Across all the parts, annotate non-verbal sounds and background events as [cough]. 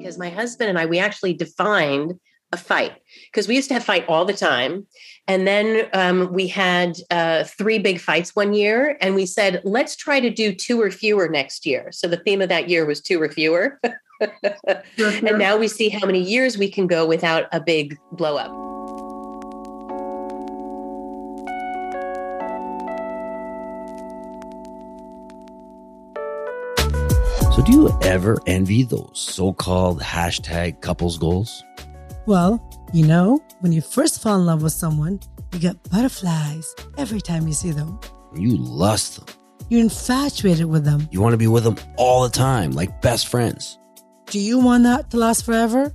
because my husband and I, we actually defined a fight because we used to have fight all the time. And then um, we had uh, three big fights one year, and we said, let's try to do two or fewer next year. So the theme of that year was two or fewer. [laughs] and now we see how many years we can go without a big blow up. Do you ever envy those so called hashtag couples goals? Well, you know, when you first fall in love with someone, you get butterflies every time you see them. You lust them. You're infatuated with them. You want to be with them all the time, like best friends. Do you want that to last forever?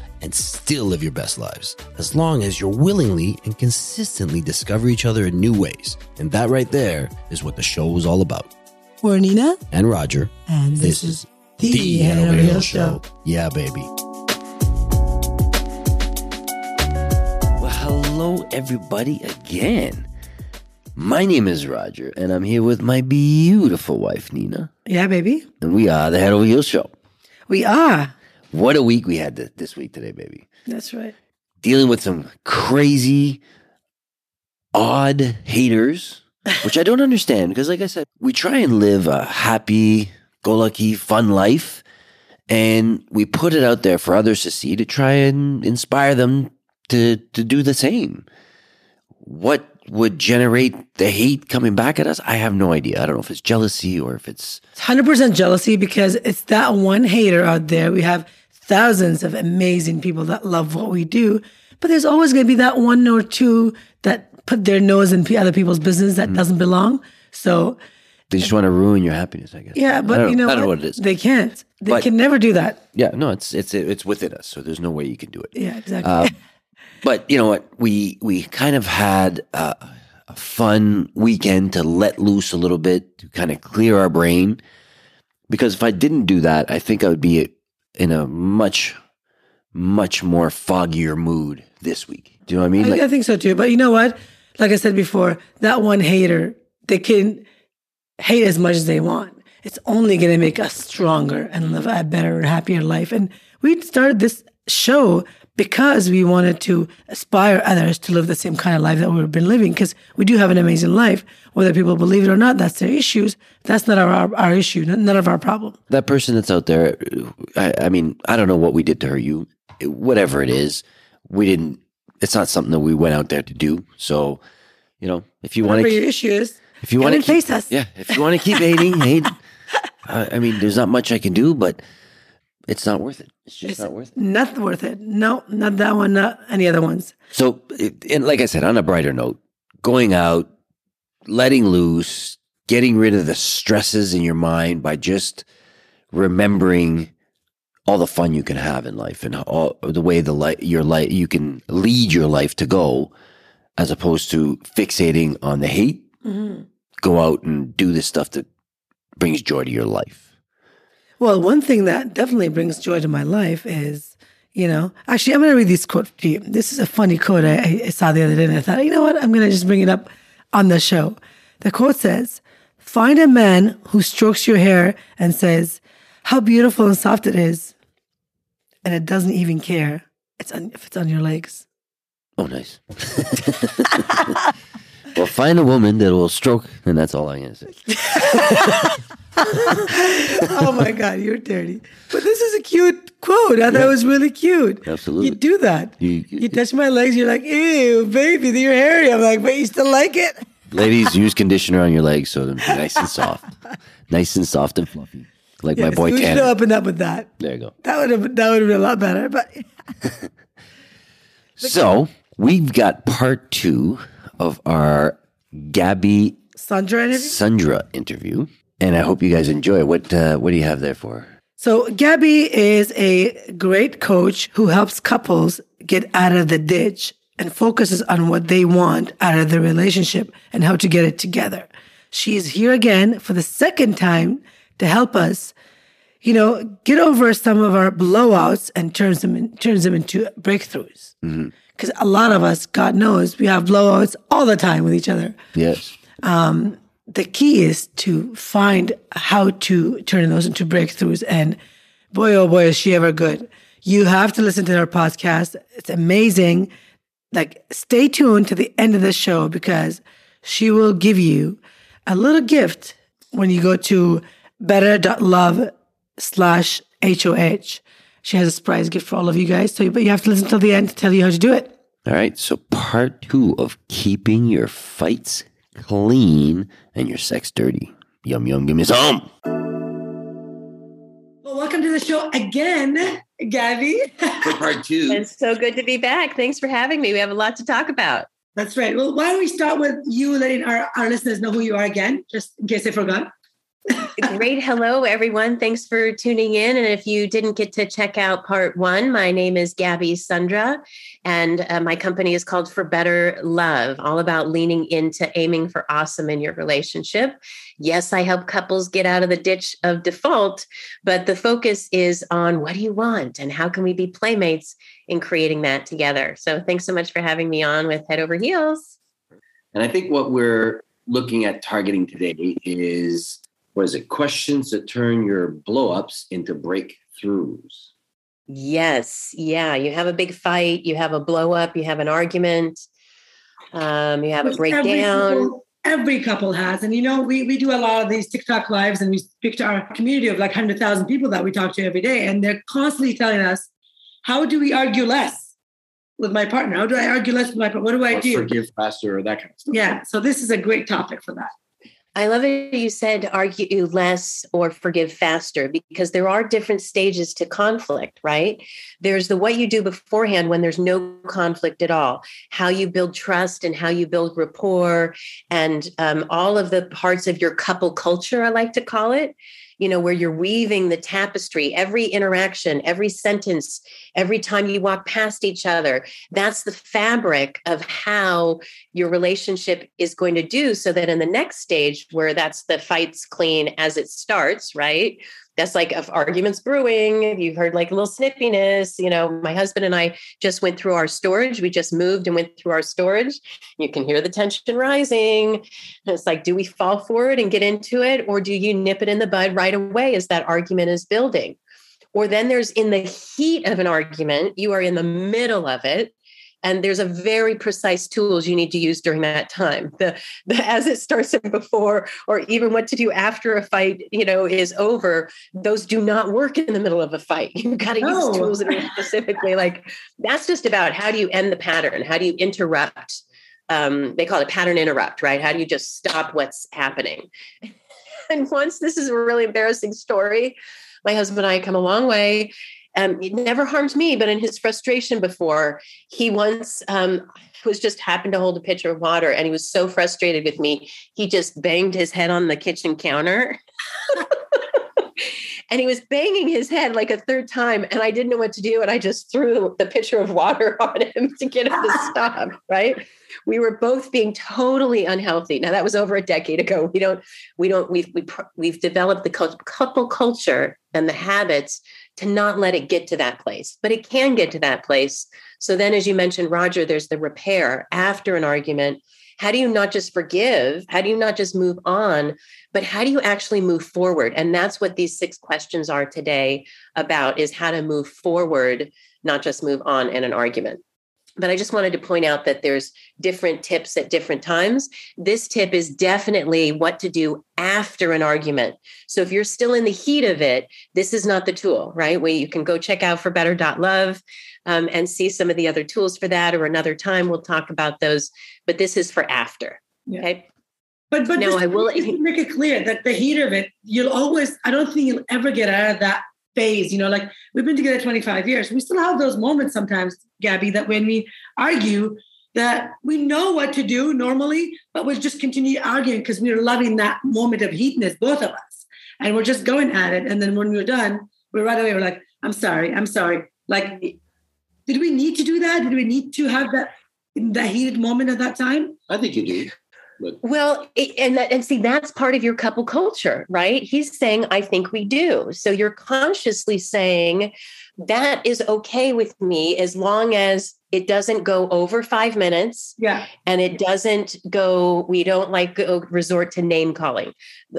and still live your best lives as long as you're willingly and consistently discover each other in new ways. And that right there is what the show is all about. We're Nina And Roger. and this, is the, The Hannah Hannah Real Real Show. Yeah, baby. Well, hello, everybody, again. My name is Roger, and I'm here with my beautiful wife, Nina. Yeah, baby. And we are the Head Over Heels Show. We are. What a week we had th- this week today, baby. That's right. Dealing with some crazy, odd haters, [laughs] which I don't understand because, like I said, we try and live a happy, go lucky, fun life. And we put it out there for others to see to try and inspire them to, to do the same. What would generate the hate coming back at us? I have no idea. I don't know if it's jealousy or if it's It's 100% jealousy because it's that one hater out there. We have thousands of amazing people that love what we do, but there's always going to be that one or two that put their nose in other people's business that doesn't belong. So, they just want to ruin your happiness, I guess. yeah, but you know, I don't know what it is. They can't. They But- can never do that. Yeah, no, it's it's it's within us, so there's no way you can do it. Yeah, exactly. Uh, but you know what? We we kind of had a, a fun weekend to let loose a little bit to kind of clear our brain. Because if I didn't do that, I think I would be in a much much more foggier mood this week. Do you know what I mean? I, Like, I think so too. But you know what? Like I said before, that one hater, they can hate as much as they want. It's only going to make us stronger and live a better, happier life. And we started this show because we wanted to aspire others to live the same kind of life that we've been living. Because we do have an amazing life, whether people believe it or not. That's their issues. That's not our our, our issue. None of our problem. that person that's out there, I, I mean, I don't know what we did to hurt you. Whatever it is, we didn't. It's not something that we went out there to do. So, you know, if you want to your issue is, If you want to face us. yeah. If you want to keep hating, hate. [laughs] I, I mean, there's not much I can do, but it's not worth it. It's just not worth it. Not worth it. No, not that one. Not any other ones. So, and like I said, on a brighter note, going out, letting loose, getting rid of the stresses in your mind by just remembering all the fun you can have in life and all the way the life your life you can lead your life to go, as opposed to fixating on the hate. Mm-hmm. Go out and do the stuff that brings joy to your life. Well, one thing that definitely brings joy to my life is, you know, actually, I'm going to read this quote to you. This is a funny quote I, I saw the other day, and I thought, you know what? I'm going to just bring it up on the show. The quote says, Find a man who strokes your hair and says, How beautiful and soft it is. And it doesn't even care it's on, if it's on your legs. Oh, nice. [laughs] [laughs] well, find a woman that will stroke, and that's all I'm going to say. [laughs] oh my God, you're dirty. But this is a cute quote. I thought it was really cute. Absolutely. You do that. You- You, touch my legs, you're like, ew, baby, you're hairy. I'm like, but you still like it? Ladies, use [laughs] conditioner on your legs so they're nice and soft. Nice and soft and fluffy. Like my boy we should have opened up with that. There you go. That would have that would have been a lot better. But [laughs] So we've got part two of our Gabby Sandra interview. Sundra interview. And I hope you guys enjoy. What uh, what do you have there for? So, Gabby is a great coach who helps couples get out of the ditch and focuses on what they want out of the relationship and how to get it together. She is here again for the second time to help us, you know, get over some of our blowouts and turns them in, turns them into breakthroughs. Because a lot of us, God knows, we have blowouts all the time with each other Yes. Um, the key is to find how to turn those into breakthroughs. And boy, oh boy, is she ever good. You have to listen to her podcast. It's amazing. Like, stay tuned to the end of the show because she will give you a little gift when you go to better.love slash HOH. She has a surprise gift for all of you guys. So, but you have to listen till the end to tell you how to do it. All right. So, part two of keeping your fights clean and your sex dirty. Yum, yum, give me some. Well, welcome to the show again, Gabby. [laughs] For part two. It's so good to be back. Thanks for having me. We have a lot to talk about. That's right. Well, why don't we start with you letting our, our listeners know who you are again, just in case they forgot? Great. Hello, everyone. Thanks for tuning in. And if you didn't get to check out part one, my name is Gabby Sundra, and uh, my company is called For Better Love, all about leaning into aiming for awesome in your relationship. Yes, I help couples get out of the ditch of default, but the focus is on what do you want and how can we be playmates in creating that together. So thanks so much for having me on with Head Over Heels. And I think what we're looking at targeting today is what is it? Questions that turn your blowups into breakthroughs. Yes. Yeah. You have a big fight, you have a blow up, you have an argument, um, you have a Which Every, breakdown. couple, every couple has. And you know, we, we do a lot of these TikTok lives and we speak to our community of like 100,000 people that we talk to every day. And they're constantly telling us, how do we argue less with my partner? How do I argue less with my partner? What do I Or do? forgive faster or that kind of stuff. Yeah. So this is a great topic for that. I love it. You said argue less or forgive faster because there are different stages to conflict, right? There's the what you do beforehand when there's no conflict at all, how you build trust and how you build rapport, and um, all of the parts of your couple culture, I like to call it. You know, where you're weaving the tapestry, every interaction, every sentence, every time you walk past each other. That's the fabric of how your relationship is going to do so that in the next stage where that's the fights clean as it starts right that's like of arguments brewing you've heard like a little snippiness you know my husband and i just went through our storage we just moved and went through our storage. You can hear the tension rising. It's like do we fall for it and get into it or do you nip it in the bud right away as that argument is building? Or then there's in the heat of an argument you are in the middle of it and there's a very precise tools you need to use during that time. The, the as it starts and before or even what to do after a fight you know is over those do not work in the middle of a fight. [laughs] You've got to No. use tools that are specifically like that's just about how do you end the pattern? How do you interrupt um, they call it pattern interrupt right? How do you just stop what's happening? [laughs] And once this is a really embarrassing story my husband and i come a long way um, it never harmed me, but in his frustration before, he once um, was just happened to hold a pitcher of water and he was so frustrated with me, he just banged his head on the kitchen counter. [laughs] and he was banging his head like a third time, and I didn't know what to do. And I just threw the pitcher of water [laughs] on him to get him to stop, right? We were both being totally unhealthy. Now that was over a decade ago. We don't, we don't, we've we, pr- we've developed the couple culture and the habits to not let it get to that place, but it can get to that place. So then, as you mentioned, Roger, there's the repair after an argument. How do you not just forgive? How do you not just move on? But how do you actually move forward? And that's what these six questions are today about is how to move forward, not just move on in an argument. But I just wanted to point out that there's different tips at different times. This tip is definitely what to do after an argument. So if you're still in the heat of it, this is not the tool, right? Where you can go check out for better.love um, and see some of the other tools for that, or another time we'll talk about those. But this is for after. Yeah. Okay. But but No, I will- [laughs] make it clear that the heat of it, you'll always. I don't think you'll ever get out of that phase. You know, like we've been together 25 years. We still have those moments sometimes, Gabby, that when we argue, that we know what to do normally, but we'll just continue arguing because we're loving that moment of heatness, both of us, and we're just going at it. And then when we're done, we're right away we're like, I'm sorry, I'm sorry. Like, did we need to do that? Did we need to have that that heated moment at that time? I think you do. But Well, and that, and see that's part of your couple culture, right? He's saying, "I think we do." So you're consciously saying that is okay with me as long as it doesn't go over five minutes Yeah. and it doesn't go. We don't like go resort to name calling.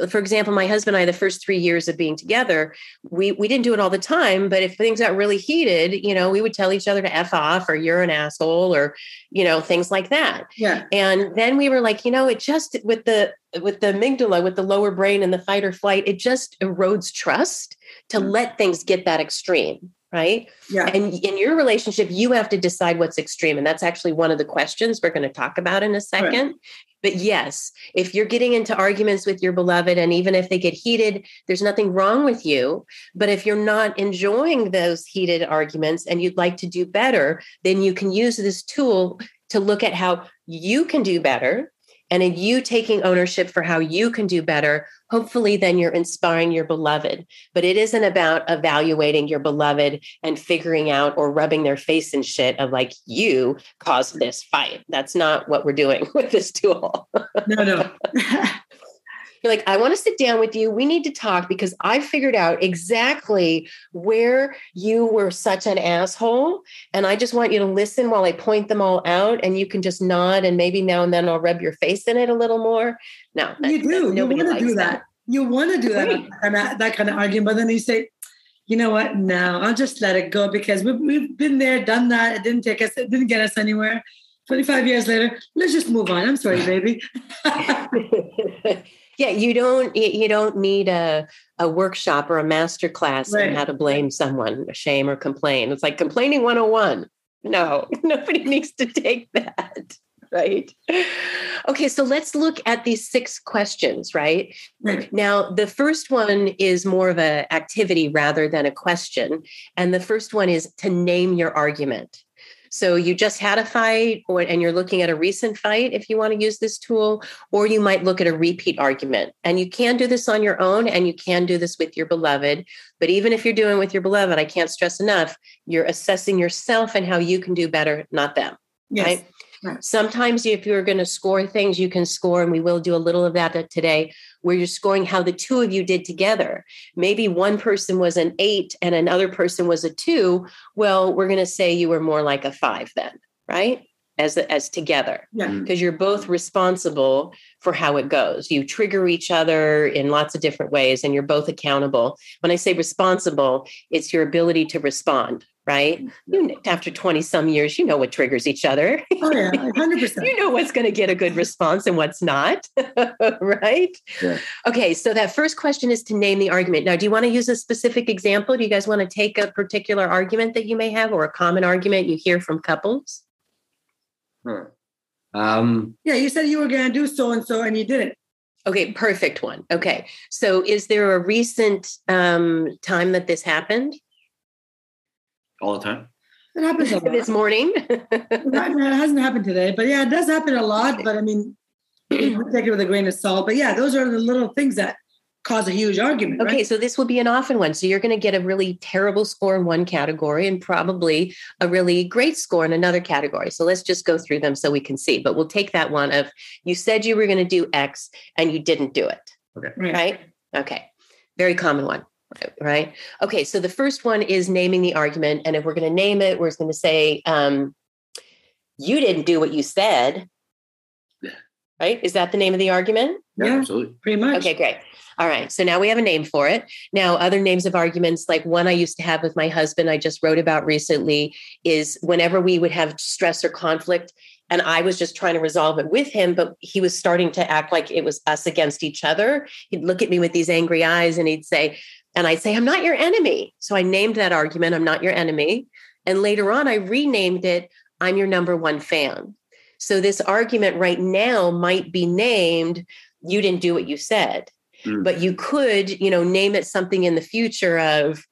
For example, my husband and I, the first three years of being together, we we didn't do it all the time. But if things got really heated, you know, we would tell each other to f off or you're an asshole or you know things like that. Yeah. And then we were like, you know, it just with the with the amygdala, with the lower brain and the fight or flight, it just erodes trust to Mm. let things get that extreme, right? Yeah. And in your relationship, you have to decide what's extreme. And that's actually one of the questions we're going to talk about in a second. But yes, if you're getting into arguments with your beloved, and even if they get heated, there's nothing wrong with you. But if you're not enjoying those heated arguments and you'd like to do better, then you can use this tool to look at how you can do better. And in you taking ownership for how you can do better, hopefully then you're inspiring your beloved. But it isn't about evaluating your beloved and figuring out or rubbing their face in shit of like, you caused this fight. That's not what we're doing [laughs] with this tool. No, no. [laughs] You're like, I want to sit down with you. We need to talk because I figured out exactly where you were such an asshole. And I just want you to listen while I point them all out. And you can just nod and maybe now and then I'll rub your face in it a little more. No, that- you that- do. You want to do likes that. You want to do that Right. kind of that kind of argument, but then you say, you know what? No, I'll just let it go because we've, we've been there, done that. It didn't take us. It didn't get us anywhere. Twenty five years later, let's just move on. I'm sorry, [laughs] baby. [laughs] [laughs] yeah, you don't you don't need a a workshop or a master class Right. on how to blame someone, shame or complain. It's like complaining 101. No, [laughs] nobody needs to take that. [laughs] Right. Okay, so let's look at these six questions, right? Right. Now, the first one is more of an activity rather than a question. And the first one is to name your argument. So you just had a fight, or, and you're looking at a recent fight if you want to use this tool, or you might look at a repeat argument. And you can do this on your own, and you can do this with your beloved. But even if you're doing with your beloved, I can't stress enough, you're assessing yourself and how you can do better, not them. Yes. Right? Right. Sometimes, if you're going to score things, you can score, and we will do a little of that today, where you're scoring how the two of you did together. Maybe one person was an eight and another person was a two. Well, we're going to say you were more like a five then, right? As as together, Yeah. Mm. because you're both responsible for how it goes. You trigger each other in lots of different ways, and you're both accountable. When I say responsible, it's your ability to respond, right? You after 20 some years, you know what triggers each other. Oh yeah, hundred percent. [laughs] you know what's going to get a good response and what's not, [laughs] right? Yeah. Okay, so that first question is to name the argument. Now, do you want to use a specific example? Do you guys want to take a particular argument that you may have or a common argument you hear from couples? Huh. Um, Yeah, you said you were going to do so and so, and you didn't. Okay, perfect one. Okay, so is there a recent um, time that this happened all the time. It happens a [laughs] lot. this morning? [laughs] Not- no, it hasn't happened today, but yeah, it does happen a lot. But I mean, [clears throat] you take it with a grain of salt. But yeah, those are the little things that cause a huge argument. Okay, right? so this will be an often one. So you're going to get a really terrible score in one category and probably a really great score in another category. So let's just go through them so we can see. But we'll take that one of you said you were going to do X and you didn't do it, right. right? Okay, very common one, right? Okay, so the first one is naming the argument. And if we're going to name it, we're just going to say, um, you didn't do what you said. Yeah. Right? Is that the name of the argument? Yeah, Yeah. absolutely. Pretty much. Okay, great. All right. So now we have a name for it. Now, other names of arguments, like one I used to have with my husband, I just wrote about recently, is whenever we would have stress or conflict, and I was just trying to resolve it with him, but he was starting to act like it was us against each other. He'd look at me with these angry eyes and he'd say, and I'd say, I'm not your enemy. So I named that argument, I'm not your enemy. And later on, I renamed it, I'm your number one fan. So this argument right now might be named, You didn't do what you said Mm. but you could you know name it something in the future of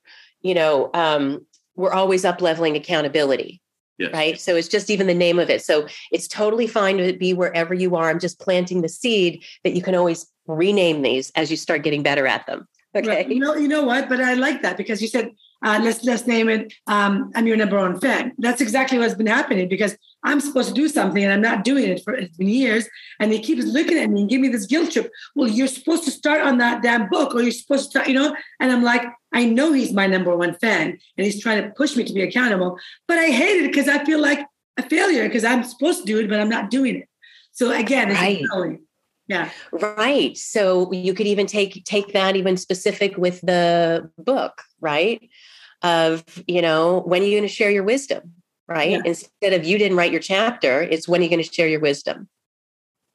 you know um, we're always up leveling accountability Yes. right so it's just even the name of it so it's totally fine to be wherever you are i'm just planting the seed that you can always rename these as you start getting better at them Okay. Right. You know, you know what? But I like that because you said uh, let's let's name it. Um, I'm your number one fan. That's exactly what's been happening because I'm supposed to do something and I'm not doing it for it's been years. And he keeps looking at me and give me this guilt trip. Well, you're supposed to start on that damn book, or you're supposed to start, you know. And I'm like, I know he's my number one fan, and he's trying to push me to be accountable. But I hate it because I feel like a failure because I'm supposed to do it, but I'm not doing it. So again, it's Right. Yeah. Right. So you could even take take that even specific with the book, right? Of, you know, when are you going to share your wisdom? Right. Yeah. Instead of you didn't write your chapter, it's when are you going to share your wisdom?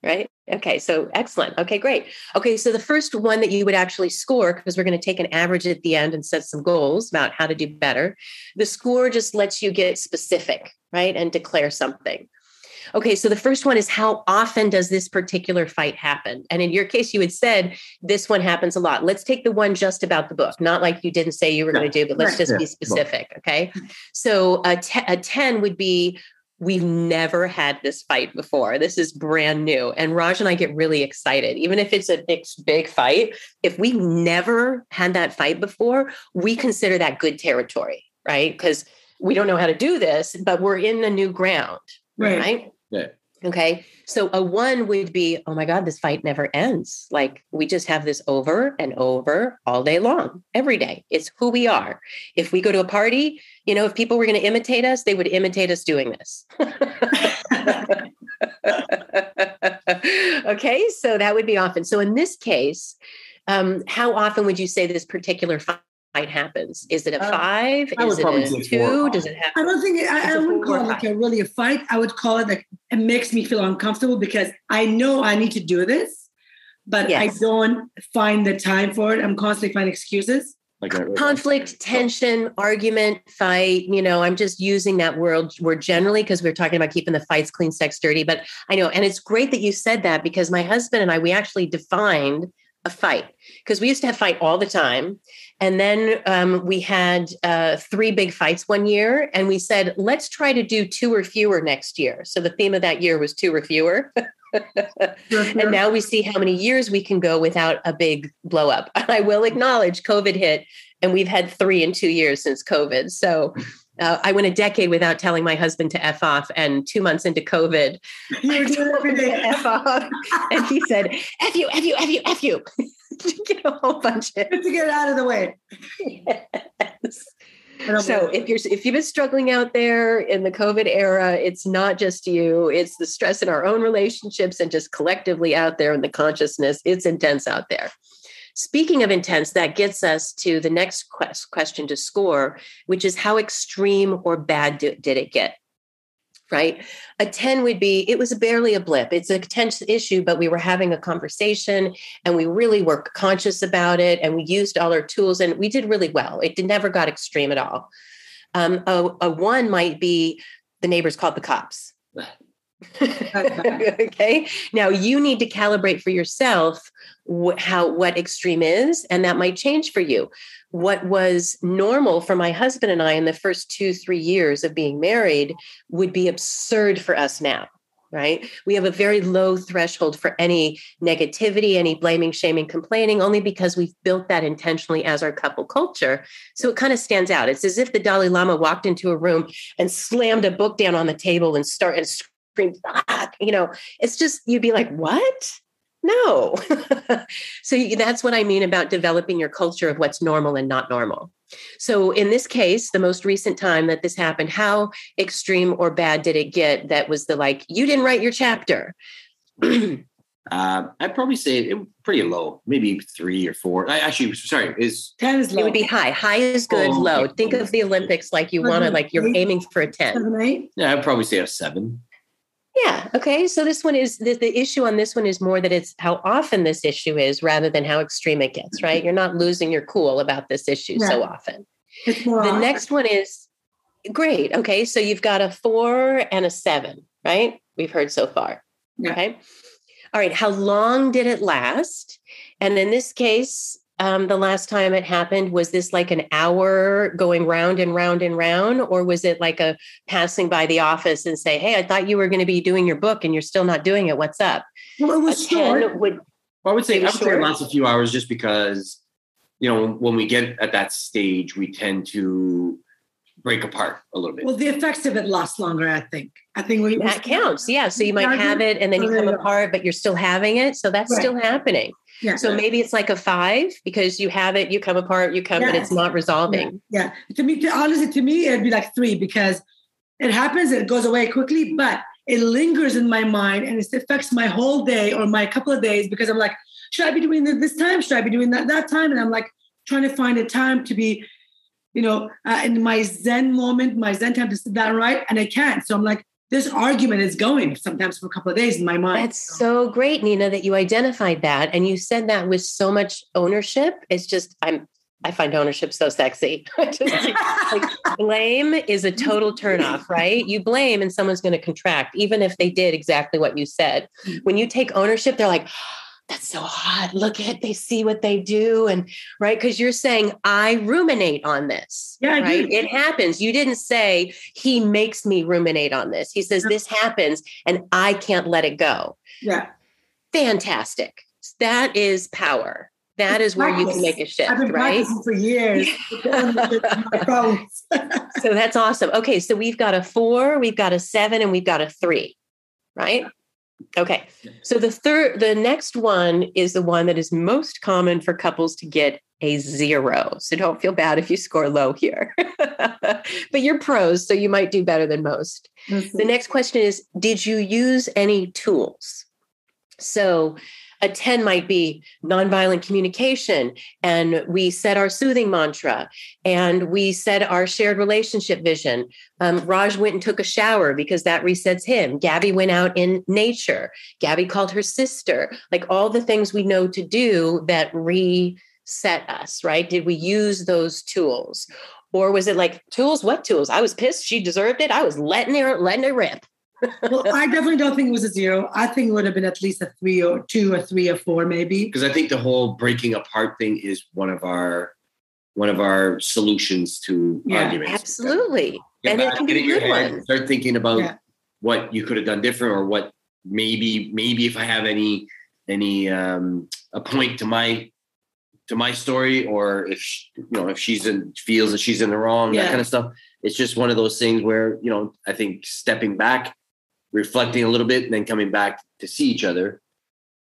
Right. Okay. So excellent. Okay, great. Okay. So the first one that you would actually score, because we're going to take an average at the end and set some goals about how to do better. The score just lets you get specific, right? And declare something. Okay, so the first one is how often does this particular fight happen? And in your case, you had said this one happens a lot. Let's take the one just about the book, not like you didn't say you were going to do, but let's Right. just Yeah. be specific. Okay, so a, 10 would be we've never had this fight before. This is brand new. And Raj and I get really excited, even if it's a big, big fight. If we've never had that fight before, we consider that good territory, right? Because we don't know how to do this, but we're in the new ground, Right. right? Yeah. Okay. So a one would be, oh my God, this fight never ends. Like we just have this over and over all day long, every day. It's who we are. If we go to a party, you know, if people were going to imitate us, they would imitate us doing this. [laughs] okay. So that would be often. So in this case, um, how often would you say this particular fight happens? Is it a Uh, five? I Is it probably a two? four. Does it have I don't think it, I, I wouldn't call it like a really a fight. I would call it like it makes me feel uncomfortable because I know I need to do this, but I don't find the time for it. I'm constantly finding excuses. Like that. conflict tension argument fight you know i'm just using that word word generally because we're talking about keeping the fights clean sex dirty but i know and it's great that you said that because my husband and i we actually defined a fight because we used to have fight all the time and then um, we had uh, three big fights one year and we said let's try to do two or fewer next year so the theme of that year was two or fewer [laughs] and now we see how many years we can go without a big blow up. [laughs] I will acknowledge COVID hit, and we've had three in two years since COVID. So uh, I went a decade without telling my husband to F off, and two months into COVID, You were [laughs] I doing it told every him to. F off, and he said, F you, F you, F you, F you. [laughs] To get a whole bunch of to get it out of the way. yes. So if you're if you've been struggling out there in the COVID era, it's not just you, it's the stress in our own relationships and just collectively out there in the consciousness. It's intense out there. Speaking of intense, that gets us to the next quest, question to score, which is how extreme or bad do, did it get? Right? A 10 would be it was barely a blip. It's a tense issue, but we were having a conversation and we really were conscious about it and we used all our tools and we did really well. It never got extreme at all. Um, a, a one might be the neighbors called the cops. [laughs] okay. Now you need to calibrate for yourself wh- how what extreme is, and that might change for you. What was normal for my husband and I in the first two, three years of being married would be absurd for us now. Right. We have a very low threshold for any negativity, any blaming, shaming, complaining, only because we've built that intentionally as our couple culture. So it kind of stands out. It's as if the Dalai Lama walked into a room and slammed a book down on the table and started and screamed, ah, you know, it's just, you'd be like, what? No. [laughs] so you- that's what I mean about developing your culture of what's normal and not normal. So in this case, the most recent time that this happened, how extreme or bad did it get that was the like, you didn't write your chapter? [clears throat] Uh, I'd probably say it pretty low, maybe three or four. I actually, sorry, is 10 is low. It would be high. High is good, Oh, low. Think of the Olympics like you want to, like you're aiming for a 10. Seven, eight. yeah, I'd probably say a seven. Yeah. Okay. So this one is the, the issue on this one is more that it's how often this issue is rather than how extreme it gets, right? You're not losing your cool about this issue so often. The on. next one is great. Okay. So you've got a four and a seven, right? We've heard so far. Yeah. Okay. All right. How long did it last? And in this case, um, the last time it happened, was this like an hour going round and round and round? Or was it like a passing by the office and say, Hey, I thought you were going to be doing your book and you're still not doing it. What's up? Well, it was short. would, Well, I would say, Maybe I would say short. it lasts a few hours just because you know, when we get at that stage, we tend to break apart a little bit. Well, the effects of it last longer, I think. I think we that counts. Yeah. So you might have it and then you come apart, but you're still having it. So that's right. still happening. Yeah. So maybe it's like a five because you have it, you come apart, you come, yes. but it's not resolving. Yeah. yeah. To me, to, honestly, to me, it'd be like three because it happens, it goes away quickly, but it lingers in my mind and it affects my whole day or my couple of days because I'm like, should I be doing this time? Should I be doing that that time? And I'm like trying to find a time to be, you know, uh, in my Zen moment, my Zen time to sit down right, and I can't. So I'm like, this argument is going sometimes for a couple of days in my mind. That's so great, Nina, that you identified that and you said that with so much ownership. It's just I'm I find ownership so sexy. [laughs] Just, like, blame is a total turnoff, right? You blame and someone's going to contract, even if they did exactly what you said. Mm. When you take ownership, they're like, that's so hot. Look at they see what they do. And right, because you're saying I ruminate on this. Yeah, right. It happens. You didn't say he makes me ruminate on this. He says this happens and I can't let it go. Yeah. Fantastic. That is power that is where you can make a shift, I've been right? for years. [laughs] [laughs] so that's awesome. Okay, so we've got a four, we've got a seven, and we've got a three, right? Okay. So the third, the next one is the one that is most common for couples to get a zero. So don't feel bad if you score low here. [laughs] but you're pros, so you might do better than most. Mm-hmm. The next question is Did you use any tools? So a 10 might be nonviolent communication and we set our soothing mantra and we set our shared relationship vision. Um, raj went and took a shower because that resets him. Gabby went out in nature. Gabby called her sister. Like all the things we know to do that reset us right? Did we use those tools? Or was it like tools? What tools? I was pissed. She deserved it. I was letting her letting her rip well, I [laughs] definitely don't think it was a zero. I think it would have been at least a three or two or three or four, maybe. Because I think the whole breaking apart thing is one of our one of our solutions to yeah, arguments. Absolutely. and it can be a good one. Start thinking about yeah. what you could have done different or what maybe maybe if I have any any um a point to my to my story or if she, you know if she's in feels that she's in the wrong yeah. that kind of stuff it's just one of those things where you know i think stepping back reflecting a little bit and then coming back to see each other.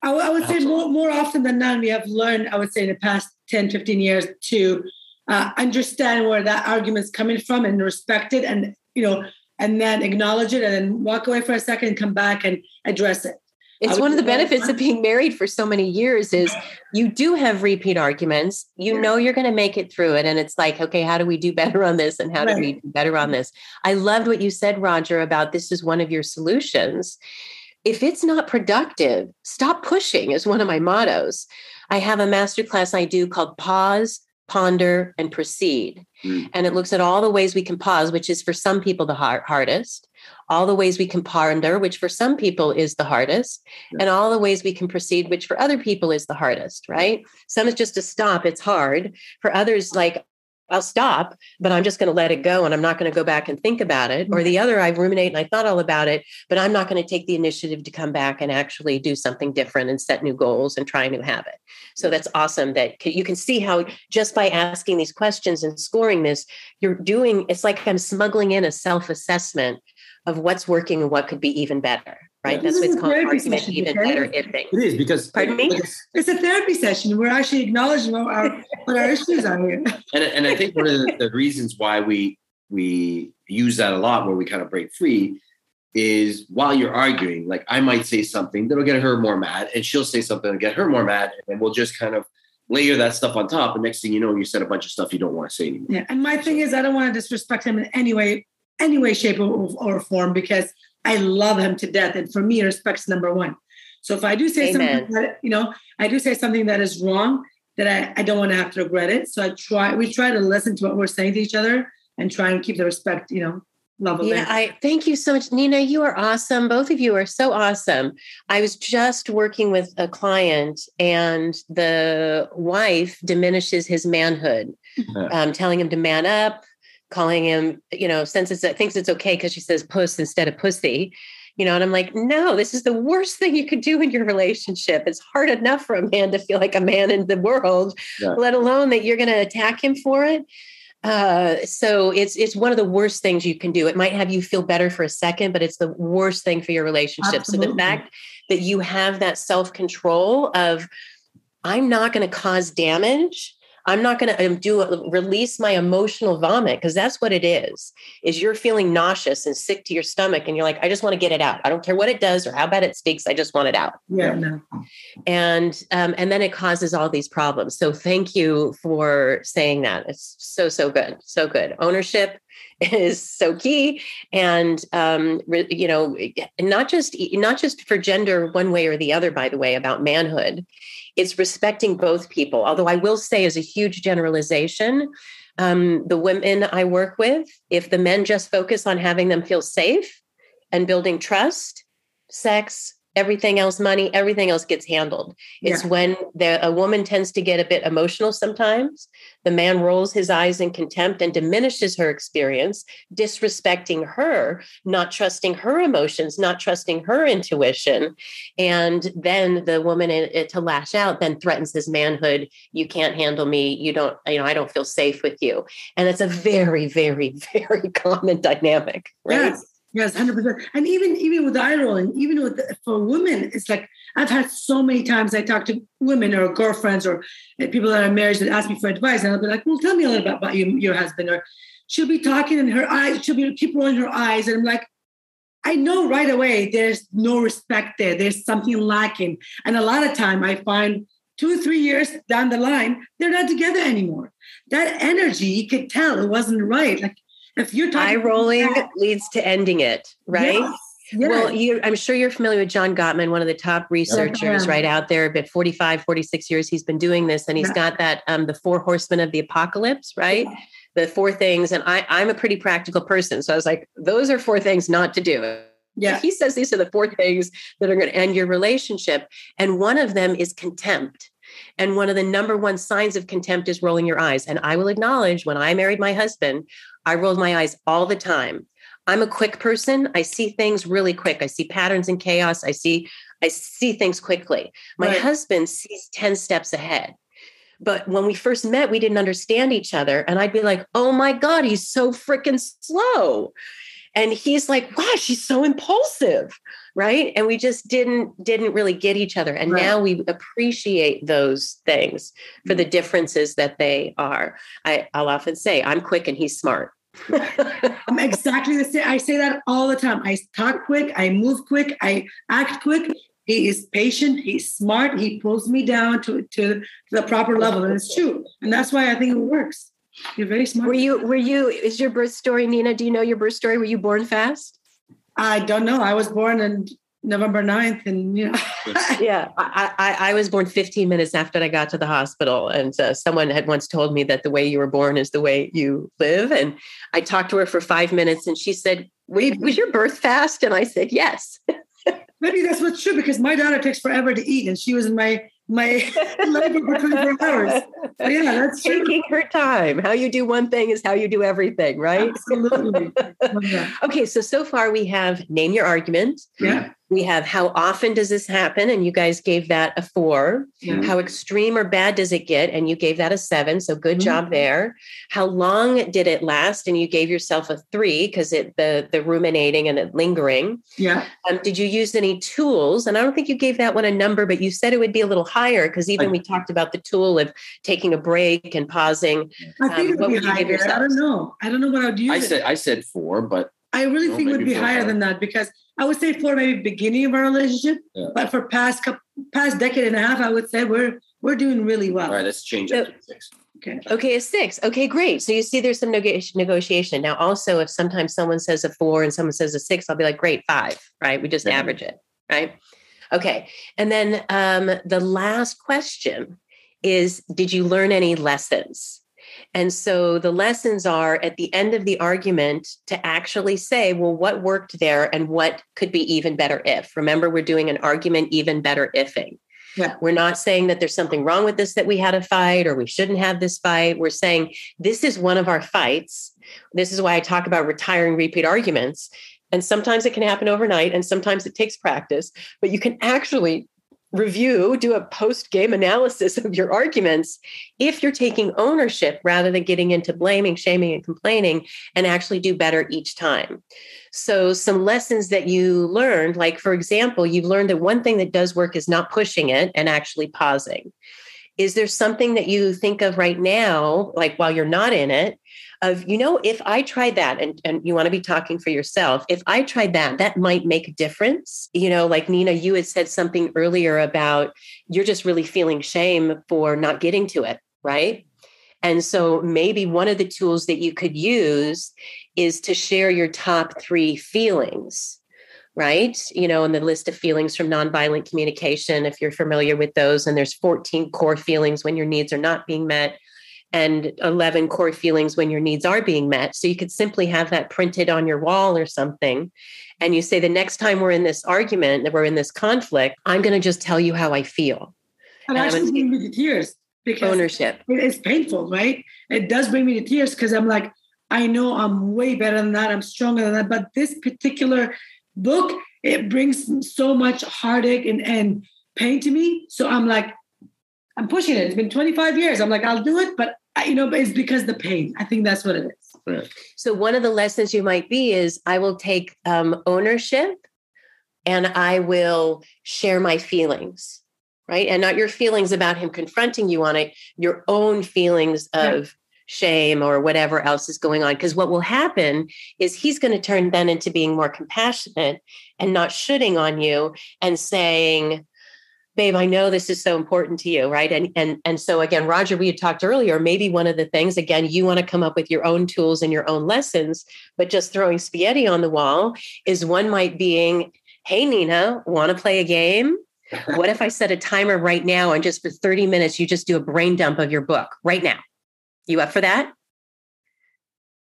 I, w- I would say more, more often than not we have learned i would say in the past 10 15 years to uh, understand where that argument is coming from and respect it and you know and then acknowledge it and then walk away for a second and come back and address it it's one of the benefits of being married for so many years is you do have repeat arguments. You know you're going to make it through it and it's like okay how do we do better on this and how do we do better on this? I loved what you said roger about this is one of your solutions. If it's not productive stop pushing is one of my mottos. I have a master class i do called pause ponder and proceed. Mm. and it looks at all the ways we can pause which is for some people the hard, hardest all the ways we can ponder, which for some people is the hardest, yeah. and all the ways we can proceed, which for other people is the hardest, right? Some is just to stop, it's hard. For others, like, I'll stop, but I'm just going to let it go and I'm not going to go back and think about it. Or the mm-hmm. other, I ruminate and I thought all about it, but I'm not going to take the initiative to come back and actually do something different and set new goals and try a new habit. So that's awesome that you can see how just by asking these questions and scoring this, you're doing it's like I'm smuggling in a self assessment of what's working and what could be even better. Right. Yeah, That's what's called argument session, even better ifing. It is because pardon me? It's a therapy session. We're actually acknowledging what our, what our issues are here. [laughs] And, and I think one of the, the reasons why we we use that a lot where we kind of break free is while you're arguing, like I might say something that'll get her more mad, and she'll say something that'll get her more mad, and we'll just kind of layer that stuff on top. And next thing you know, you said a bunch of stuff you don't want to say anymore. Yeah. And my thing is, I don't want to disrespect him in any way any way, shape, or, or form because I love him to death. And for me, respect's number one. So if I do say Amen. something that, you know, I do say something that is wrong, that I, I don't want to have to regret it. So I try, we try to listen to what we're saying to each other and try and keep the respect, you know, level. Yeah, I thank you so much. Nina, you are awesome. Both of you are so awesome. I was just working with a client and the wife diminishes his manhood, um, telling him to man up, calling him, you know, since it's thinks it's okay because she says puss instead of pussy. you know and i'm like no this is the worst thing you could do in your relationship it's hard enough for a man to feel like a man in the world yeah. let alone that you're going to attack him for it uh, so it's it's one of the worst things you can do. It might have you feel better for a second, but it's the worst thing for your relationship. Absolutely. So the fact that you have that self control of, I'm not going to cause damage I'm not going to um, do release my emotional vomit because that's what it is. Is you're feeling nauseous and sick to your stomach, and you're like, I just want to get it out. I don't care what it does or how bad it stinks. I just want it out. Yeah, no. And um, and then it causes all these problems. So thank you for saying that. It's so so good, so good. Ownership [laughs] is so key and um, you know not just not just for gender one way or the other by the way about manhood it's respecting both people. Although I will say, as a huge generalization, um, the women I work with, if the men just focus on having them feel safe and building trust, sex, everything else money everything else gets handled. It's yeah. when the, a woman tends to get a bit emotional sometimes the man rolls his eyes in contempt and diminishes her experience disrespecting her not trusting her emotions not trusting her intuition. And then the woman in, in, to lash out then threatens his manhood. You can't handle me. You don't you know i don't feel safe with you. And it's a very very [laughs] very common dynamic right? Yes Yes, hundred percent. And even even with eye rolling, even with for women, it's like I've had so many times I talk to women or girlfriends or eh, people that are married that ask me for advice, and I'll be like, "Well, tell me a little bit about you, your husband." Or she'll be talking, and her eyes, she'll be keep rolling her eyes, and I'm like, I know right away there's no respect there. There's something lacking, and a lot of time I find two three years down the line they're not together anymore. That energy, you could tell it wasn't right. Like if you're talking eye rolling that, leads to ending it, right? Yes. Yes. Well, you, I'm sure you're familiar with John Gottman, one of the top researchers yeah. right out there. But 45, 46 years he's been doing this, and he's yeah. got that um, the four horsemen of the apocalypse, right? Yeah. The four things. And I, I'm a pretty practical person, so I was like, those are four things not to do. Yeah, he says these are the four things that are going to end your relationship, and one of them is contempt. And one of the number one signs of contempt is rolling your eyes. And I will acknowledge when I married my husband, I rolled my eyes all the time. I'm a quick person. I see things really quick. I see patterns in chaos. I see I see things quickly. My right. husband sees 10 steps ahead. But when we first met, we didn't understand each other. And I'd be like, oh my God, he's so freaking slow. And he's like, wow, she's so impulsive. Right. And we just didn't didn't really get each other. And right. now we appreciate those things for the mm. differences that they are. I, I'll often say, I'm quick and he's smart. [laughs] I'm exactly the same. I say that all the time. I talk quick, I move quick, I act quick. He is patient, he's smart, he pulls me down to, to the proper level. And it's true. And that's why I think it works. You're very smart. Were you, were you, is your birth story, Nina? Do you know your birth story? Were you born fast? I don't know. I was born in November 9th. And, you know. [laughs] yeah, I, I, I, was born 15 minutes after I got to the hospital. And uh, someone had once told me that the way you were born is the way you live. And I talked to her for five minutes and she said, Wait, was your birth fast? And I said, Yes. [laughs] Maybe that's what's true because my daughter takes forever to eat and she was in my my [laughs] labor for 24 hours. So yeah, that's taking her time. How you do one thing is how you do everything, right? Absolutely. [laughs] okay, so so far we have name your argument. Yeah. We have how often does this happen? And you guys gave that a four. Yeah. How extreme or bad does it get? And you gave that a seven. So good mm-hmm. job there. How long did it last? And you gave yourself a three because it the the ruminating and the lingering. Yeah. Um, did you use any tools? And I don't think you gave that one a number, but you said it would be a little higher because even I, we talked about the tool of taking a break and pausing. I think um, it would be higher. I don't know. I don't know what I would use. I said I said four, but I really think it would be higher than that because I would say for maybe beginning of our relationship, yeah. but for past couple, past decade and a half, I would say we're we're doing really well. All right, let's change it to six. Okay. Okay, a six. Okay, great. So you see, there's some negotiation. Now, also, if sometimes someone says a four and someone says a six, I'll be like, great, five. Right? We just yeah. average it. Right? Okay. And then um, the last question is, did you learn any lessons? And so the lessons are at the end of the argument to actually say, well, what worked there and what could be even better if? Remember, we're doing an argument even better ifing. Yeah. We're not saying that there's something wrong with this that we had a fight or we shouldn't have this fight. We're saying this is one of our fights. This is why I talk about retiring repeat arguments And sometimes it can happen overnight and sometimes it takes practice, but you can actually review, do a post game analysis of your arguments if you're taking ownership rather than getting into blaming, shaming, and complaining, and actually do better each time. So, some lessons that you learned, like for example, you've learned that one thing that does work is not pushing it and actually pausing. Is there something that you think of right now, like while you're not in it, of you know if i tried that and, and you want to be talking for yourself if i tried that that might make a difference you know like nina you had said something earlier about you're just really feeling shame for not getting to it right and so maybe one of the tools that you could use is to share your top three feelings right? You know, in the list of feelings from nonviolent communication, if you're familiar with those, and there's 14 core feelings when your needs are not being met and 11 core feelings when your needs are being met. So you could simply have that printed on your wall or something. And you say, the next time we're in this argument, that we're in this conflict, I'm going to just tell you how I feel. And, and actually bring me to tears because ownership. It's painful, right? It does bring me to tears because I'm like, I know I'm way better than that. I'm stronger than that. But this particular book, it brings so much heartache and, and pain to me. So I'm like, I'm pushing it. It's been 25 years. I'm like, I'll do it, but I, you know, but it's because the pain. I think that's what it is. Right. So one of the lessons you might be is I will take um, ownership and I will share my feelings, right? And not your feelings about him confronting you on it, your own feelings of shame or whatever else is going on. Because what will happen is he's going to turn then into being more compassionate and not shooting on you and saying, babe i know this is so important to you right? And and and so again roger we had talked earlier maybe one of the things again you want to come up with your own tools and your own lessons but just throwing spaghetti on the wall is one might being hey nina want to play a game? [laughs] What if i set a timer right now and just for 30 minutes you just do a brain dump of your book right now? You up for that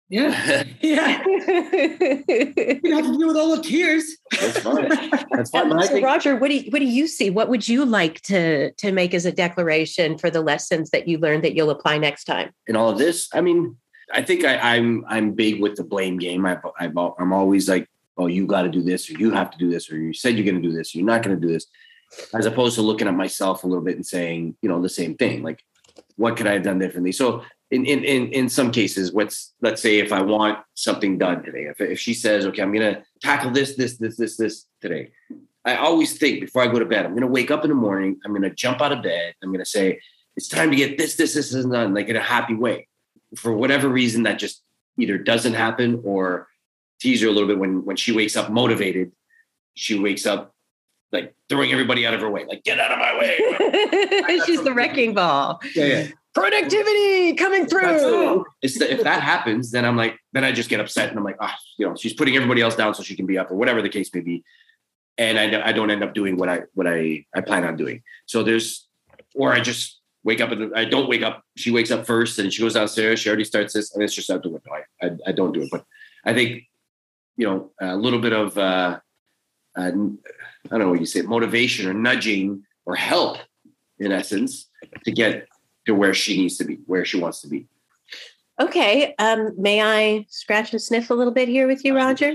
yeah. [laughs] Yeah. [laughs] you have to deal with all the tears. That's fine. [laughs] That's fine. so think- Roger, what do you, what do you see? What would you like to to make as a declaration for the lessons that you learned that you'll apply next time? In all of this, I mean, I think I, I'm I'm big with the blame game. I, I I'm always like, oh, you got to do this, or you have to do this, or you said you're going to do this, or you're not going to do this, as opposed to looking at myself a little bit and saying, you know, the same thing. Like, what could I have done differently? So in, in in in some cases what's let's say if i want something done today if, if she says okay i'm gonna tackle this this this this this today. I always think before i go to bed i'm gonna wake up in the morning i'm gonna jump out of bed i'm gonna say it's time to get this this this and done like in a happy way. For whatever reason that just either doesn't happen or tease her a little bit when when she wakes up motivated she wakes up like throwing everybody out of her way like get out of my way. [laughs] She's the wrecking ball. Yeah, yeah productivity coming through. The, if that happens, then I'm like, then I just get upset and I'm like, ah, oh, you know, she's putting everybody else down so she can be up or whatever the case may be. And I, I don't end up doing what I, what I, I plan on doing. So there's, or I just wake up and I don't wake up. She wakes up first and she goes downstairs. She already starts this and it's just out the window. I, I, I don't do it, but I think, you know, a little bit of, uh, uh, I don't know what you say, motivation or nudging or help in essence to get to where she needs to be, where she wants to be. Okay. Um, may I scratch and sniff a little bit here with you, Roger?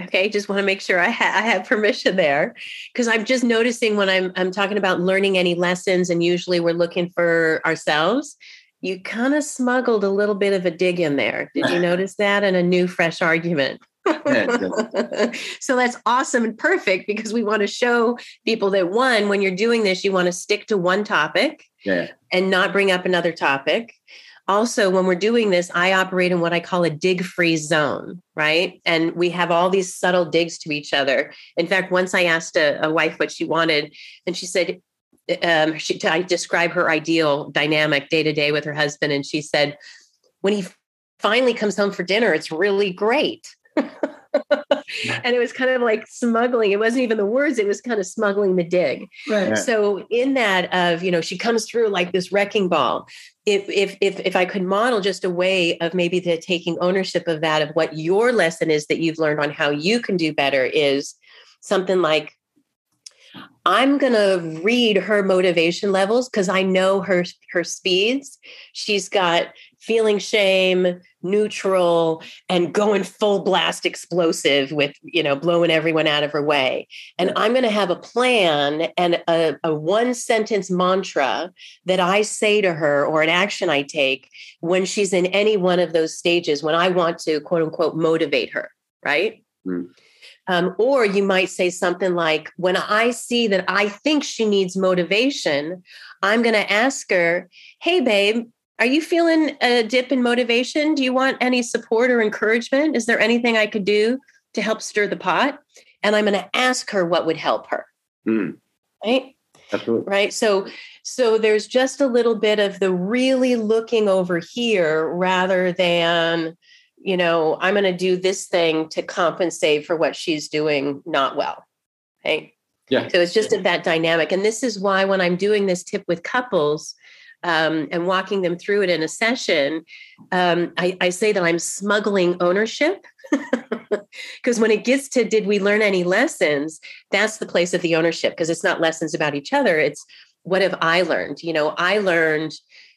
Okay, just want to make sure I, ha- I have permission there because I'm just noticing when I'm I'm talking about learning any lessons, and usually we're looking for ourselves. You kind of smuggled a little bit of a dig in there. Did you [laughs] notice that? And a new, fresh argument. [laughs] so that's awesome and perfect because we want to show people that one, when you're doing this, you want to stick to one topic yeah. and not bring up another topic. Also, when we're doing this, I operate in what I call a dig free zone, right? And we have all these subtle digs to each other. In fact, once I asked a, a wife what she wanted, and she said, um, she, I describe her ideal dynamic day to day with her husband. And she said, when he finally comes home for dinner, it's really great. [laughs] and it was kind of like smuggling. It wasn't even the words, it was kind of smuggling the dig. Right. So in that of, you know, she comes through like this wrecking ball. If if if if I could model just a way of maybe the taking ownership of that, of what your lesson is that you've learned on how you can do better is something like I'm going to read her motivation levels because I know her her speeds. She's got feeling shame, neutral, and going full blast explosive with, you know, blowing everyone out of her way. And I'm going to have a plan and a, a one sentence mantra that I say to her or an action I take when she's in any one of those stages, when I want to quote unquote motivate her, right? Mm. Um, or you might say something like, when I see that I think she needs motivation, I'm going to ask her, hey, babe, are you feeling a dip in motivation? Do you want any support or encouragement? Is there anything I could do to help stir the pot? And I'm going to ask her what would help her. Mm. Right? Absolutely. Right. So so there's just a little bit of the really looking over here rather than, you know, I'm going to do this thing to compensate for what she's doing not well. Right. Yeah. So it's just that dynamic. And this is why when I'm doing this tip with couples, um, and walking them through it in a session, um, I, I, say that I'm smuggling ownership. [laughs] Because when it gets to did we learn any lessons, that's the place of the ownership because it's not lessons about each other. It's what have I learned? You know, I learned,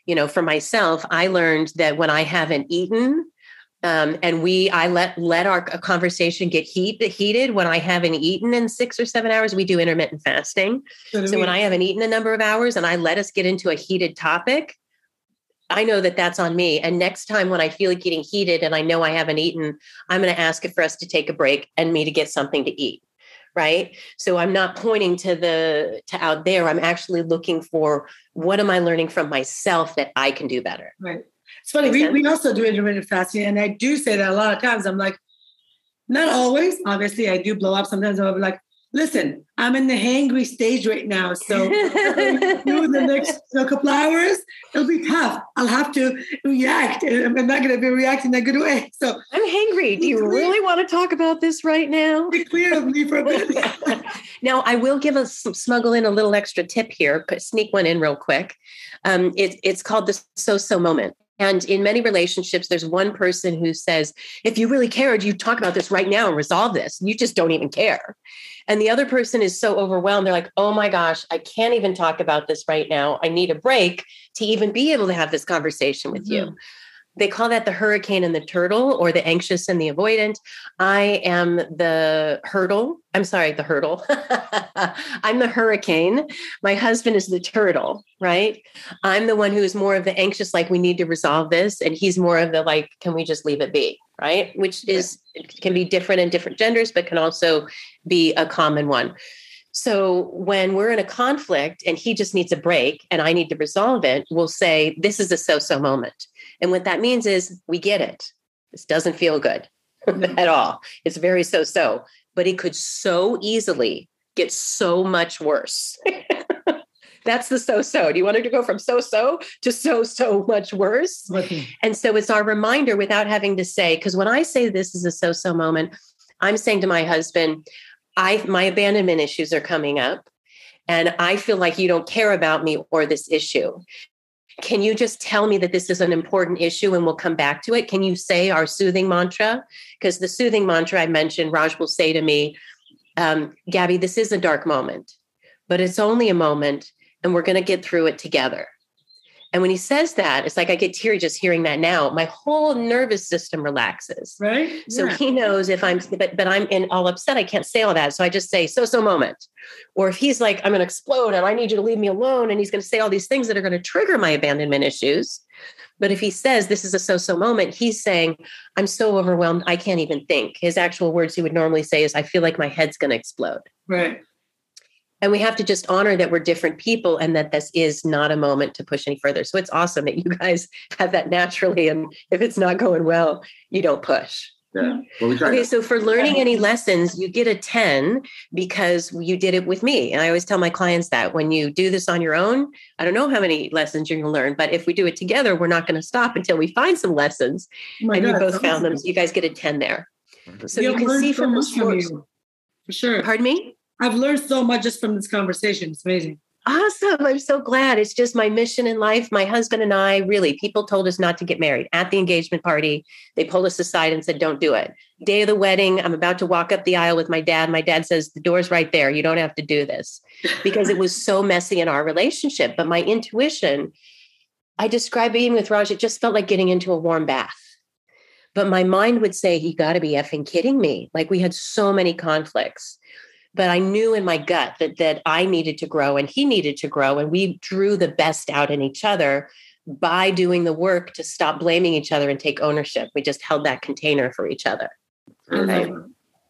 you know, for myself, I learned that when I haven't eaten, um, and we i let let our conversation get heat heated when i haven't eaten in six or seven hours. We do intermittent fasting. So, so when i haven't eaten a number of hours and i let us get into a heated topic i know that that's on me. And next time when i feel like getting heated and i know i haven't eaten i'm going to ask it for us to take a break and me to get something to eat right? So i'm not pointing to the to out there. I'm actually looking for what am i learning from myself that i can do better. Right it's funny, we, we also do intermittent fasting, and I do say that a lot of times. I'm like, not always. Obviously, I do blow up. Sometimes I'll be like, listen, I'm in the hangry stage right now. So [laughs] do the next you know, couple hours, it'll be tough. I'll have to react. I'm not going to be reacting in a good way. So I'm hangry. Do you really want to talk about this right now? Be clear of me for a bit. [laughs] now, I will give us smuggle in a little extra tip here. Sneak one in real quick. Um, it, it's called the so-so moment. And in many relationships, there's one person who says, if you really cared, you talk about this right now and resolve this. You just don't even care. And the other person is so overwhelmed. They're like, oh my gosh, I can't even talk about this right now. I need a break to even be able to have this conversation with mm-hmm. you. They call that the hurricane and the turtle, or the anxious and the avoidant. I am the hurdle. I'm sorry, the hurdle. [laughs] I'm the hurricane. My husband is the turtle, right? I'm the one who is more of the anxious, like we need to resolve this. And he's more of the like, can we just leave it be? Right. Which is can be different in different genders, but can also be a common one. So when we're in a conflict and he just needs a break and I need to resolve it, we'll say, This is a so so moment. And what that means is we get it. This doesn't feel good [laughs] at all. It's very so so, but it could so easily get so much worse. [laughs] That's the so so. Do you want it to go from so so to so so much worse? Okay. And so it's our reminder without having to say, because when I say this is a so so moment, I'm saying to my husband, I my abandonment issues are coming up and I feel like you don't care about me or this issue. Can you just tell me that this is an important issue and we'll come back to it? Can you say our soothing mantra? Because the soothing mantra I mentioned, Raj will say to me, um, Gabby, this is a dark moment, but it's only a moment and we're going to get through it together. And when he says that, it's like I get teary just hearing that now. My whole nervous system relaxes. Right. So yeah. he knows if I'm, but but I'm in all upset. I can't say all that. So I just say so so moment. Or if he's like I'm going to explode and I need you to leave me alone, and he's going to say all these things that are going to trigger my abandonment issues. But if he says this is a so so moment, he's saying I'm so overwhelmed I can't even think. His actual words he would normally say is I feel like my head's going to explode. Right. And we have to just honor that we're different people and that this is not a moment to push any further. So it's awesome that you guys [laughs] have that naturally. And if it's not going well, you don't push. Yeah. Well, okay, so for learning any lessons, you get a 10 because you did it with me. And I always tell my clients that when you do this on your own, I don't know how many lessons you're going to learn, but if we do it together, we're not going to stop until we find some lessons. Oh and God, you both found them. So you guys get a 10 there. So you, you can see from the source. For sure. Pardon me? I've learned so much just from this conversation. It's amazing. Awesome. I'm so glad. It's just my mission in life. My husband and I really, people told us not to get married at the engagement party. They pulled us aside and said, don't do it. Day of the wedding, I'm about to walk up the aisle with my dad. My dad says, the door's right there. You don't have to do this because it was so messy in our relationship. But my intuition, I describe being with Raj, it just felt like getting into a warm bath. But my mind would say, you got to be effing kidding me. Like we had so many conflicts. But I knew in my gut that that I needed to grow and he needed to grow. And we drew the best out in each other by doing the work to stop blaming each other and take ownership. We just held that container for each other. Right.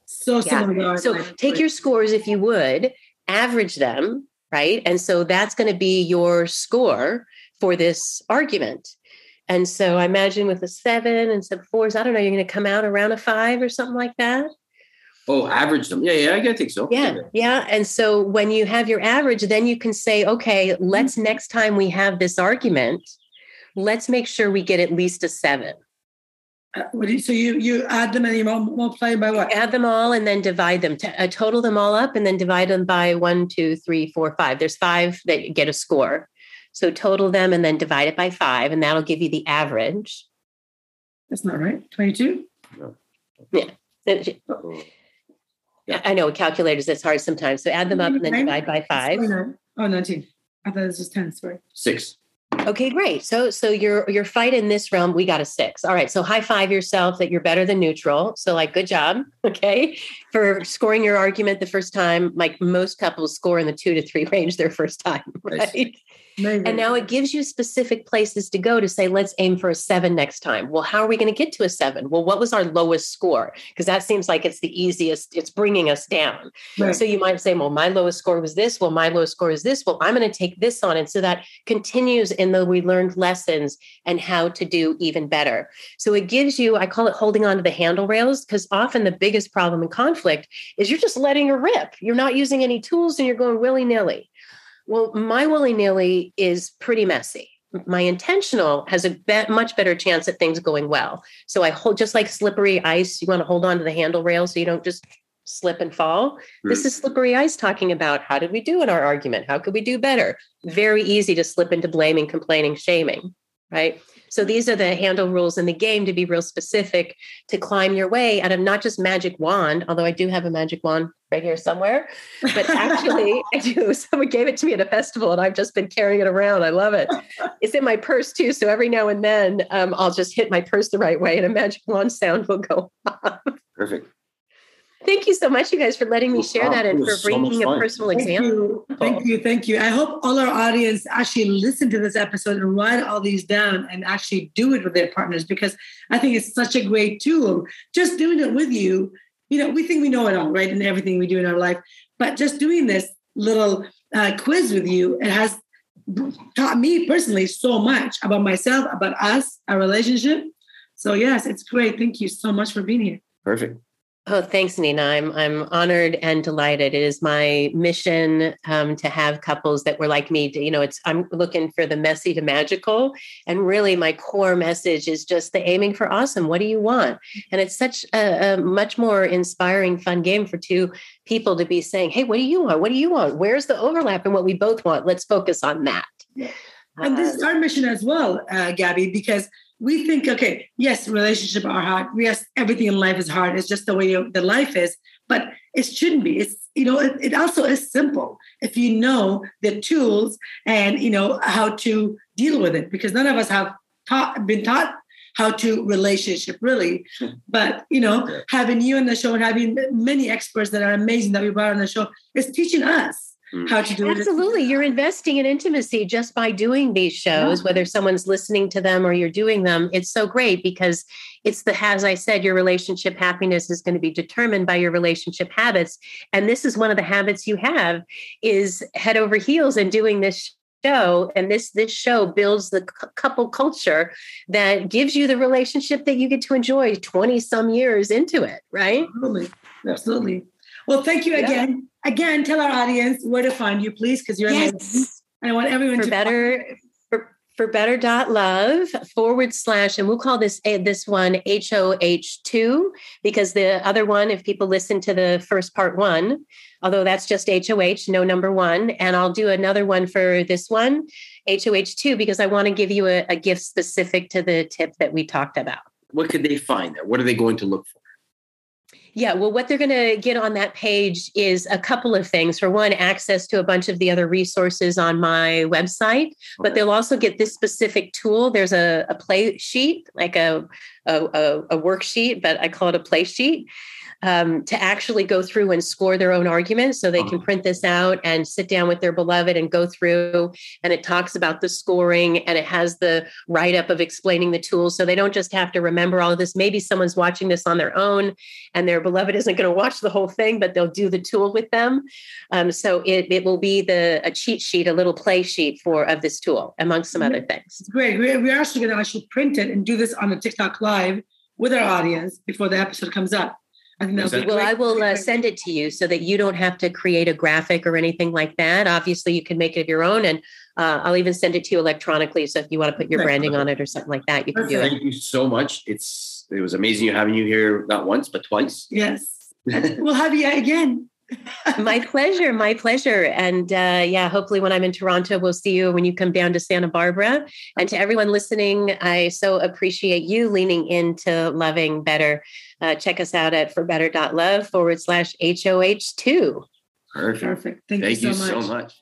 So Yeah. similar. So take your scores if you would, average them, right? And so that's going to be your score for this argument. And so I imagine with a seven and some fours, I don't know, you're going to come out around a five or something like that. Oh, average them. Yeah, yeah, I think so. Yeah. Yeah. And so when you have your average, then you can say, okay, let's next time we have this argument, let's make sure we get at least a seven. Uh, what do you, so you you add them and you multiply by what? add them all and then divide them to uh, total them all up and then divide them by one two three four five there's five that get a score so total them and then divide it by five and that'll give you the average That's not right. Twenty-two. Oh, Yeah. I know calculators it's hard sometimes so add them up and then divide by five 29. Oh, 19. I thought it was just 10. Sorry. Six. okay great so so your your fight in this realm we got a six all right so high five yourself that you're better than neutral so like good job [laughs] okay for scoring your argument the first time like most couples score in the two to three [laughs] range their first time Nice. Amazing. And now it gives you specific places to go to say, let's aim for a seven next time. Well, how are we going to get to a seven? Well, what was our lowest score? Because that seems like it's the easiest, it's bringing us down. Right. So you might say, well, my lowest score was this. Well, my lowest score is this. Well, I'm going to take this on. And so that continues in the we learned lessons and how to do even better. So it gives you, I call it holding on to the handle rails, because often the biggest problem in conflict is you're just letting her rip. You're not using any tools and you're going willy nilly. Well, my willy nilly is pretty messy. My intentional has a bet, much better chance at things going well. So I hold just like slippery ice. You want to hold on to the handle rail so you don't just slip and fall. This hmm. is slippery ice talking about how did we do in our argument? How could we do better? Very easy to slip into blaming, complaining, shaming, right? So these are the handle rules in the game to be real specific to climb your way out of not just magic wand, although I do have a magic wand right here somewhere, but actually [laughs] I do. [laughs] Someone gave it to me at a festival and I've just been carrying it around. I love it. It's in my purse too. So every now and then um, I'll just hit my purse the right way and a magic wand sound will go [laughs] off. Perfect. Thank you so much, you guys, for letting me share that and for was so bringing a personal Thank example. you. Thank you. Thank you. I hope all our audience actually listen to this episode and write all these down and actually do it with their partners because I think it's such a great tool. Just doing it with you, you know, we think we know it all, right? And everything we do in our life. But just doing this little uh, quiz with you, it has taught me personally so much about myself, about us, our relationship. So, yes, it's great. Thank you so much for being here. Perfect. Oh, thanks, Nina. I'm I'm honored and delighted. It is my mission um, to have couples that were like me. To, you know, it's I'm looking for the messy to magical, and really my core message is just the aiming for awesome. What do you want? And it's such a, a much more inspiring, fun game for two people to be saying, "Hey, what do you want? What do you want? Where's the overlap in what we both want? Let's focus on that." And this Uh, is our mission as well, uh, Gabby, because we think, okay, yes, relationships are hard. Yes, everything in life is hard. It's just the way the life is, but it shouldn't be. It's you know, it, it also is simple if you know the tools and you know how to deal with it. Because none of us have taught, been taught how to relationship really, but you know, having you on the show and having many experts that are amazing that we brought on the show is teaching us. How to do it. Absolutely. You're investing in intimacy just by doing these shows, Yeah. whether someone's listening to them or you're doing them. It's so great because it's the, as I said, your relationship happiness is going to be determined by your relationship habits. And this is one of the habits you have is head over heels and doing this show and this this show builds the couple culture that gives you the relationship that you get to enjoy 20 some years into it right Absolutely. Absolutely. Well, thank you Yeah. Again. Again, tell our audience where to find you, please, because you're amazing. yes And I want everyone for to better for, for better dot love forward slash and we'll call this eh, this one hoh2 because the other one if people listen to the first part one although that's just hoh no number one and i'll do another one for this one hoh2 because i want to give you a, a gift specific to the tip that we talked about What could they find there? What are they going to look for? Yeah, well, what they're going to get on that page is a couple of things. For one, access to a bunch of the other resources on my website, but they'll also get this specific tool. There's a, a play sheet, like a, a, a worksheet, but I call it a play sheet um, to actually go through and score their own arguments. So they can Oh. print this out and sit down with their beloved and go through. And it talks about the scoring and it has the write up of explaining the tools. So they don't just have to remember all of this. Maybe someone's watching this on their own and their beloved isn't going to watch the whole thing, but they'll do the tool with them. Um, so it, it will be the a cheat sheet, a little play sheet for of this tool, amongst some other things. Great. We're, we're actually going to actually print it and do this on the TikTok live with our audience before the episode comes up. I think that'll Well. I will uh, send it to you so that you don't have to create a graphic or anything like that. Obviously, you can make it of your own, and uh, I'll even send it to you electronically. So if you want to put your branding on it or something like that, you can do it. Thank you so much. It's it was amazing having you here not once but twice. Yes. [laughs] we'll have you again. My [laughs] pleasure, my pleasure. And uh, yeah, hopefully when I'm in Toronto, we'll see you when you come down to Santa Barbara. And to everyone listening, I so appreciate you leaning into loving better. Uh, check us out at forbetter.love forward slash HOH2. Perfect. Perfect. Thank, Thank you so much. so much.